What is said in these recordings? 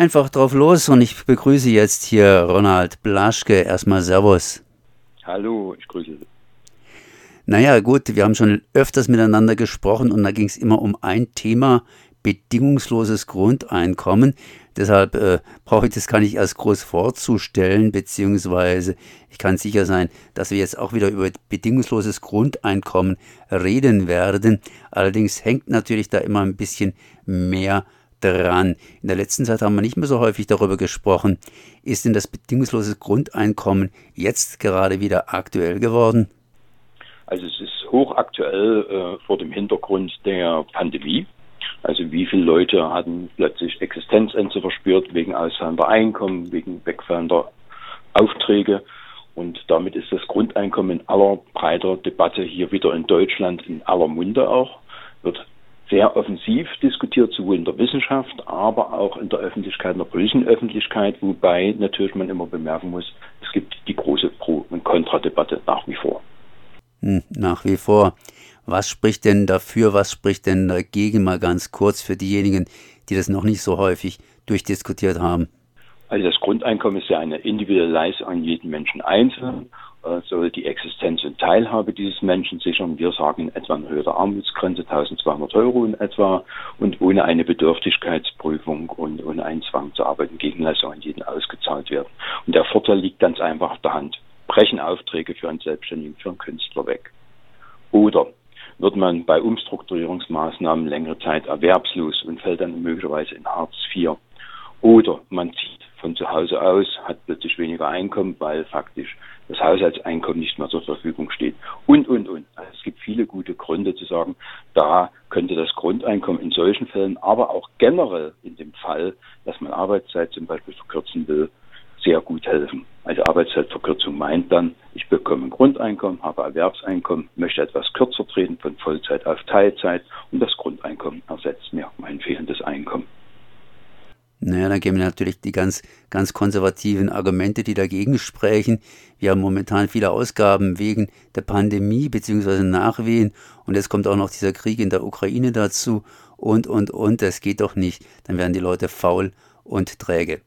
einfach drauf los und ich begrüße jetzt hier Ronald Blaschke. Erstmal Servus. Hallo, ich grüße Sie. Naja, gut, wir haben schon öfters miteinander gesprochen und da ging es immer um ein Thema, bedingungsloses Grundeinkommen. Deshalb äh, brauche ich das gar nicht als groß vorzustellen, beziehungsweise ich kann sicher sein, dass wir jetzt auch wieder über bedingungsloses Grundeinkommen reden werden. Allerdings hängt natürlich da immer ein bisschen mehr dran. In der letzten Zeit haben wir nicht mehr so häufig darüber gesprochen. Ist denn das bedingungslose Grundeinkommen jetzt gerade wieder aktuell geworden? Also es ist hochaktuell äh, vor dem Hintergrund der Pandemie. Also wie viele Leute hatten plötzlich Existenzängste verspürt wegen ausfallender Einkommen, wegen wegfallender Aufträge. Und damit ist das Grundeinkommen in aller breiter Debatte hier wieder in Deutschland in aller Munde auch, wird sehr offensiv diskutiert, sowohl in der Wissenschaft, aber auch in der Öffentlichkeit, in der politischen Öffentlichkeit, wobei natürlich man immer bemerken muss, es gibt die große Pro- und Kontradebatte nach wie vor. Hm, nach wie vor. Was spricht denn dafür, was spricht denn dagegen, mal ganz kurz für diejenigen, die das noch nicht so häufig durchdiskutiert haben? Also das Grundeinkommen ist ja eine individuelle Leistung an jeden Menschen einzeln, soll die Existenz und Teilhabe dieses Menschen sichern. Wir sagen etwa eine höhere Armutsgrenze, 1200 Euro in etwa, und ohne eine Bedürftigkeitsprüfung und ohne einen Zwang zu arbeiten, Gegenleistung an jeden ausgezahlt werden. Und der Vorteil liegt ganz einfach auf der Hand. Brechen Aufträge für einen Selbstständigen, für einen Künstler weg. Oder wird man bei Umstrukturierungsmaßnahmen längere Zeit erwerbslos und fällt dann möglicherweise in Hartz IV. Oder man zieht von zu Hause aus, hat plötzlich weniger Einkommen, weil faktisch das Haushaltseinkommen nicht mehr zur Verfügung steht. Und, und, und. Also es gibt viele gute Gründe zu sagen, da könnte das Grundeinkommen in solchen Fällen, aber auch generell in dem Fall, dass man Arbeitszeit zum Beispiel verkürzen will, sehr gut helfen. Also Arbeitszeitverkürzung meint dann, ich bekomme ein Grundeinkommen, habe Erwerbseinkommen, möchte etwas kürzer treten von Vollzeit auf Teilzeit und das Grundeinkommen ersetzt mir mein fehlendes Einkommen. Naja, dann wir natürlich die ganz, ganz konservativen Argumente, die dagegen sprechen. Wir haben momentan viele Ausgaben wegen der Pandemie bzw. Nachwehen und jetzt kommt auch noch dieser Krieg in der Ukraine dazu und, und, und. Das geht doch nicht. Dann werden die Leute faul und träge.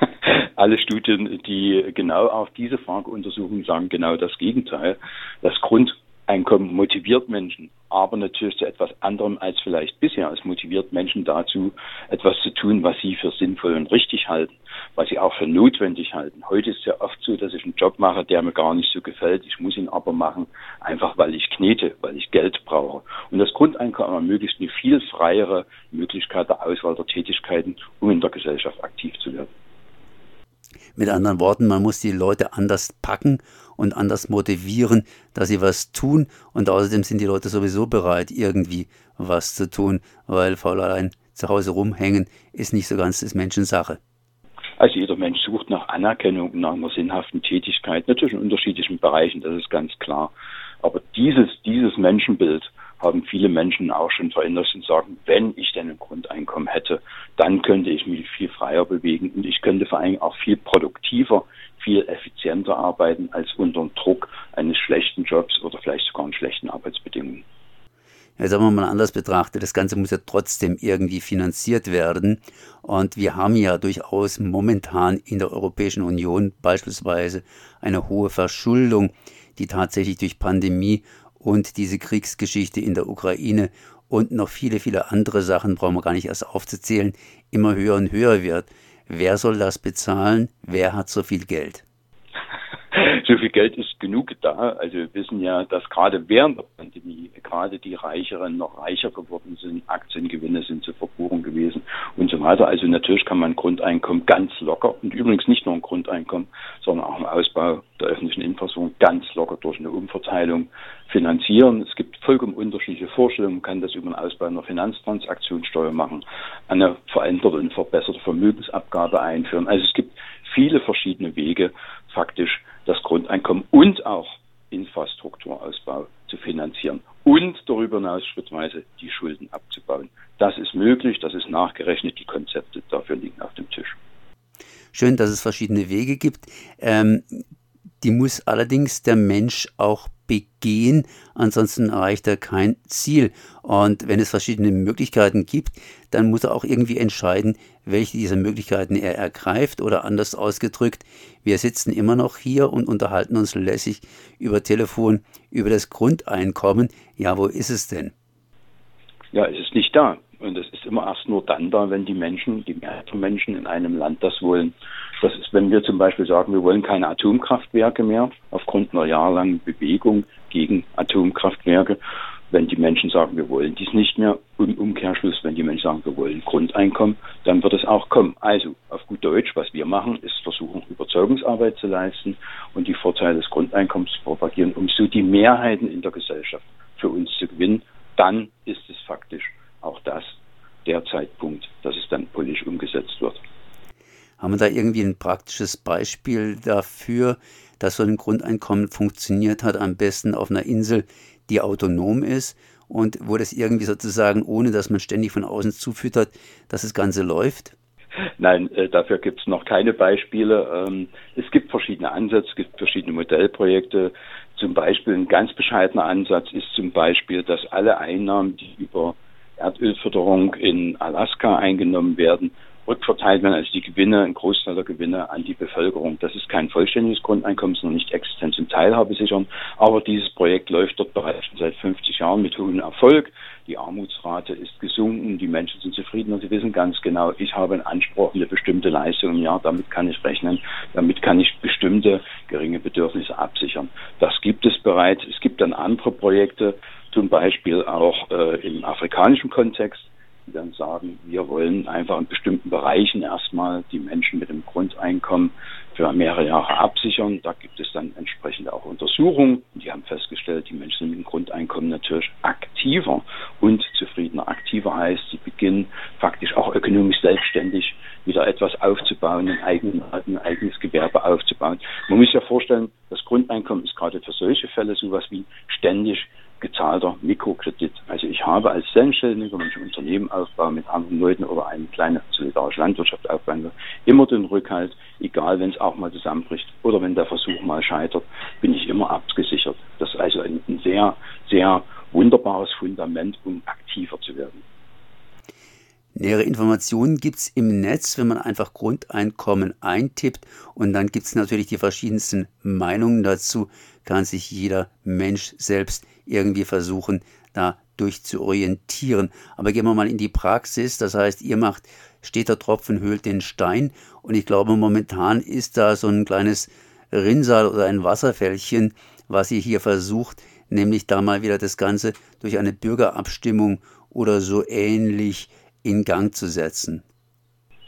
alle Studien, die genau auch diese Frage untersuchen, sagen genau das Gegenteil. Das Grundeinkommen motiviert Menschen, aber natürlich zu etwas anderem als vielleicht bisher. Es motiviert Menschen dazu, etwas zu tun, was sie für sinnvoll und richtig halten, was sie auch für notwendig halten. Heute ist es ja oft so, dass ich einen Job mache, der mir gar nicht so gefällt. Ich muss ihn aber machen, einfach weil ich knete, weil ich Geld brauche. Und das Grundeinkommen ermöglicht eine viel freiere Möglichkeit der Auswahl der Tätigkeiten, um in der Gesellschaft aktiv zu werden. Mit anderen Worten, man muss die Leute anders packen und anders motivieren, dass sie was tun. Und außerdem sind die Leute sowieso bereit, irgendwie was zu tun, weil faul allein zu Hause rumhängen ist nicht so ganz des Menschen Sache. Also jeder Mensch sucht nach Anerkennung, nach einer sinnhaften Tätigkeit, natürlich in unterschiedlichen Bereichen, das ist ganz klar. Aber dieses, dieses Menschenbild haben viele Menschen auch schon verinnerlicht und sagen, wenn ich denn ein Grundeinkommen hätte, dann könnte ich mich viel freier bewegen und ich könnte vor allem auch viel produktiver, viel effizienter arbeiten als unter dem Druck eines schlechten Jobs oder vielleicht sogar in schlechten Arbeitsbedingungen. Ja, sagen wir mal anders betrachtet, das Ganze muss ja trotzdem irgendwie finanziert werden. Und wir haben ja durchaus momentan in der Europäischen Union beispielsweise eine hohe Verschuldung, die tatsächlich durch Pandemie und diese Kriegsgeschichte in der Ukraine und noch viele, viele andere Sachen, brauchen wir gar nicht erst aufzuzählen, immer höher und höher wird. Wer soll das bezahlen? Wer hat so viel Geld? so viel Geld ist genug da. Also wir wissen ja, dass gerade während der Pandemie gerade die Reicheren noch reicher geworden sind, Aktiengewinne sind zur Verbuchung gewesen und so weiter. Also natürlich kann man Grundeinkommen ganz locker und übrigens nicht nur ein Grundeinkommen, sondern auch im Ausbau der öffentlichen Infrastruktur ganz locker durch eine Umverteilung finanzieren. Es gibt vollkommen unterschiedliche Vorstellungen. Man kann das über einen Ausbau einer Finanztransaktionssteuer machen, eine veränderte und verbesserte Vermögensabgabe einführen. Also es gibt viele verschiedene Wege, faktisch das Grundeinkommen und auch Infrastrukturausbau zu finanzieren und darüber hinaus schrittweise die Schulden abzubauen. Das ist möglich, das ist nachgerechnet, die Konzepte dafür liegen auf dem Tisch. Schön, dass es verschiedene Wege gibt. Ähm, die muss allerdings der Mensch auch begehen, ansonsten erreicht er kein Ziel. Und wenn es verschiedene Möglichkeiten gibt, dann muss er auch irgendwie entscheiden, welche dieser Möglichkeiten er ergreift oder anders ausgedrückt, wir sitzen immer noch hier und unterhalten uns lässig über Telefon über das Grundeinkommen. Ja, wo ist es denn? Ja, es ist nicht da. Und es ist immer erst nur dann da, wenn die Menschen, die Mehrheit von Menschen in einem Land das wollen. Das ist, wenn wir zum Beispiel sagen, wir wollen keine Atomkraftwerke mehr, aufgrund einer jahrelangen Bewegung gegen Atomkraftwerke. Wenn die Menschen sagen, wir wollen dies nicht mehr, im Umkehrschluss, wenn die Menschen sagen, wir wollen Grundeinkommen, dann wird es auch kommen. Also, auf gut Deutsch, was wir machen, ist versuchen, Überzeugungsarbeit zu leisten und die Vorteile des Grundeinkommens zu propagieren, um so die Mehrheiten in der Gesellschaft für uns zu gewinnen. Dann ist es faktisch auch das der Zeitpunkt, dass es dann politisch umgesetzt wird. Haben wir da irgendwie ein praktisches Beispiel dafür, dass so ein Grundeinkommen funktioniert hat, am besten auf einer Insel, die autonom ist und wo das irgendwie sozusagen, ohne dass man ständig von außen zufüttert, dass das Ganze läuft? Nein, äh, dafür gibt es noch keine Beispiele. Ähm, es gibt verschiedene Ansätze, es gibt verschiedene Modellprojekte. Zum Beispiel ein ganz bescheidener Ansatz ist zum Beispiel, dass alle Einnahmen, die über Erdölförderung in Alaska eingenommen werden, rückverteilt werden, also die Gewinne, ein Großteil der Gewinne an die Bevölkerung. Das ist kein vollständiges Grundeinkommen, sondern nicht Existenz und Teilhabe sichern. Aber dieses Projekt läuft dort bereits schon seit 50 Jahren mit hohem Erfolg. Die Armutsrate ist gesunken, die Menschen sind zufrieden und sie wissen ganz genau, ich habe einen Anspruch eine bestimmte Leistung im Jahr, damit kann ich rechnen, damit kann ich bestimmte geringe Bedürfnisse absichern. Das gibt es bereits. Es gibt dann andere Projekte, zum Beispiel auch äh, im afrikanischen Kontext, die dann sagen, wir wollen einfach in bestimmten Bereichen erstmal die Menschen mit dem Grundeinkommen für mehrere Jahre absichern. Da gibt es dann entsprechende auch Untersuchungen. Die haben festgestellt, die Menschen sind mit dem Grundeinkommen natürlich aktiver und zufriedener. Aktiver heißt, sie beginnen faktisch auch ökonomisch selbstständig wieder etwas aufzubauen, ein, eigen, ein eigenes Gewerbe aufzubauen. Man muss sich ja vorstellen, das Grundeinkommen ist gerade für solche Fälle sowas wie ständig gezahlter Mikrokredit. Also ich habe als Selbstständiger, wenn ich ein Unternehmen aufbaue mit anderen Leuten oder eine kleine solidarische Landwirtschaft aufbaue, immer den Rückhalt, egal wenn es auch mal zusammenbricht oder wenn der Versuch mal scheitert, bin ich immer abgesichert. Das ist also ein, ein sehr, sehr wunderbares Fundament, um aktiver zu werden. Nähere Informationen gibt es im Netz, wenn man einfach Grundeinkommen eintippt. Und dann gibt es natürlich die verschiedensten Meinungen dazu, kann sich jeder Mensch selbst irgendwie versuchen, da durchzuorientieren. Aber gehen wir mal in die Praxis, das heißt, ihr macht, steht der Tropfen höhlt den Stein. Und ich glaube, momentan ist da so ein kleines Rinnsal oder ein Wasserfällchen, was ihr hier versucht, nämlich da mal wieder das Ganze durch eine Bürgerabstimmung oder so ähnlich in Gang zu setzen?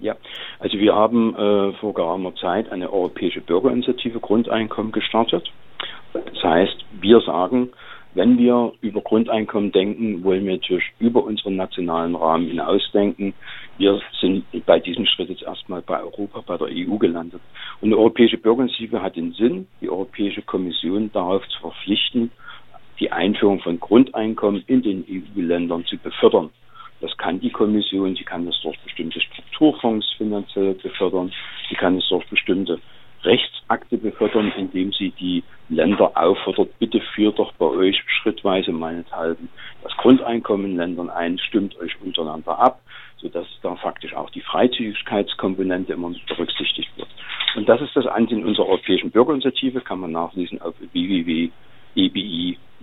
Ja, also wir haben äh, vor geraumer Zeit eine europäische Bürgerinitiative Grundeinkommen gestartet. Das heißt, wir sagen, wenn wir über Grundeinkommen denken, wollen wir natürlich über unseren nationalen Rahmen hinausdenken. Wir sind bei diesem Schritt jetzt erstmal bei Europa, bei der EU gelandet. Und die Europäische Bürgerinitiative hat den Sinn, die Europäische Kommission darauf zu verpflichten, die Einführung von Grundeinkommen in den EU-Ländern zu befördern. Das kann die Kommission, sie kann das durch bestimmte Strukturfonds finanziell befördern, sie kann es durch bestimmte Rechtsakte befördern, indem sie die Länder auffordert, bitte führt doch bei euch schrittweise meinethalben das Grundeinkommen in Ländern ein, stimmt euch untereinander ab, sodass da faktisch auch die Freizügigkeitskomponente immer berücksichtigt wird. Und das ist das Ansinnen unserer Europäischen Bürgerinitiative, kann man nachlesen auf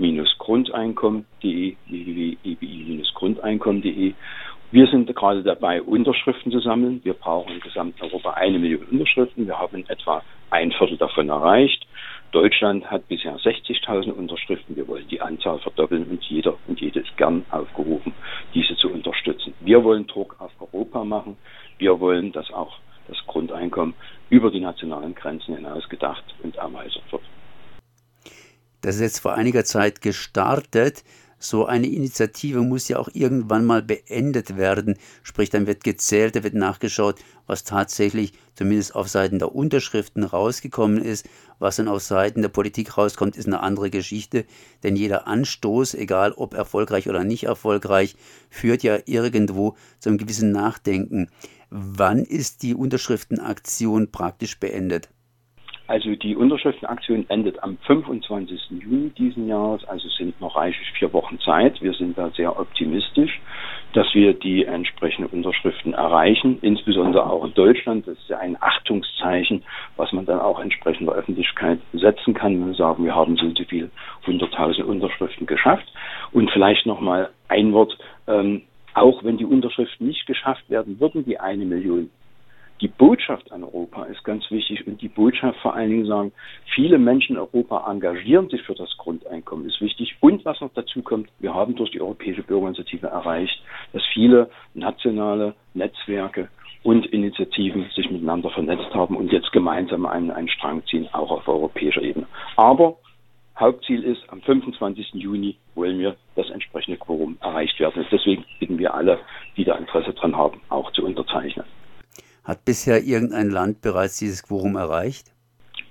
www.ebi-grundeinkommen.de, www.ebi-grundeinkommen.de. Wir sind gerade dabei, Unterschriften zu sammeln. Wir brauchen in Gesamteuropa eine Million Unterschriften. Wir haben etwa ein Viertel davon erreicht. Deutschland hat bisher 60.000 Unterschriften. Wir wollen die Anzahl verdoppeln und jeder und jede ist gern aufgerufen, diese zu unterstützen. Wir wollen Druck auf Europa machen. Wir wollen, dass auch das Grundeinkommen über die nationalen Grenzen hinaus gedacht und erweitert wird. Das ist jetzt vor einiger Zeit gestartet so eine Initiative muss ja auch irgendwann mal beendet werden. Sprich, dann wird gezählt, da wird nachgeschaut, was tatsächlich zumindest auf Seiten der Unterschriften rausgekommen ist. Was dann auf Seiten der Politik rauskommt, ist eine andere Geschichte. Denn jeder Anstoß, egal ob erfolgreich oder nicht erfolgreich, führt ja irgendwo zu einem gewissen Nachdenken. Wann ist die Unterschriftenaktion praktisch beendet? Also die Unterschriftenaktion endet am 25. Juni diesen Jahres, also sind noch reichlich vier Wochen Zeit. Wir sind da sehr optimistisch, dass wir die entsprechenden Unterschriften erreichen, insbesondere auch in Deutschland. Das ist ja ein Achtungszeichen, was man dann auch entsprechend der Öffentlichkeit setzen kann. Wir sagen, wir haben so und so viel 100.000 Unterschriften geschafft. Und vielleicht noch mal ein Wort, ähm, auch wenn die Unterschriften nicht geschafft werden würden, die eine Million die Botschaft an Europa ist ganz wichtig und die Botschaft vor allen Dingen sagen, viele Menschen in Europa engagieren sich für das Grundeinkommen, ist wichtig. Und was noch dazu kommt, wir haben durch die Europäische Bürgerinitiative erreicht, dass viele nationale Netzwerke und Initiativen sich miteinander vernetzt haben und jetzt gemeinsam einen, einen Strang ziehen, auch auf europäischer Ebene. Aber Hauptziel ist, am 25. Juni wollen wir das entsprechende Quorum erreicht werden. Deswegen bitten wir alle, die da Interesse dran haben, auch zu unterzeichnen. Hat bisher irgendein Land bereits dieses Quorum erreicht?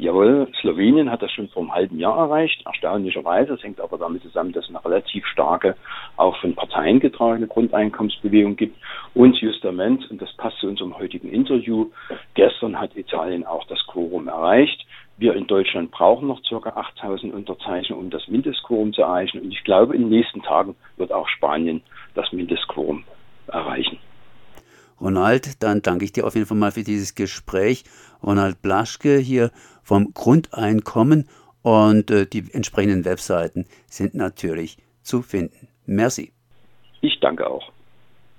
Jawohl, Slowenien hat das schon vor einem halben Jahr erreicht, erstaunlicherweise. Das hängt aber damit zusammen, dass es eine relativ starke, auch von Parteien getragene Grundeinkommensbewegung gibt. Und justament, und das passt zu unserem heutigen Interview, gestern hat Italien auch das Quorum erreicht. Wir in Deutschland brauchen noch ca. 8000 Unterzeichnungen, um das Mindestquorum zu erreichen. Und ich glaube, in den nächsten Tagen wird auch Spanien das Mindestquorum erreichen. Ronald, dann danke ich dir auf jeden Fall mal für dieses Gespräch. Ronald Blaschke hier vom Grundeinkommen und äh, die entsprechenden Webseiten sind natürlich zu finden. Merci. Ich danke auch.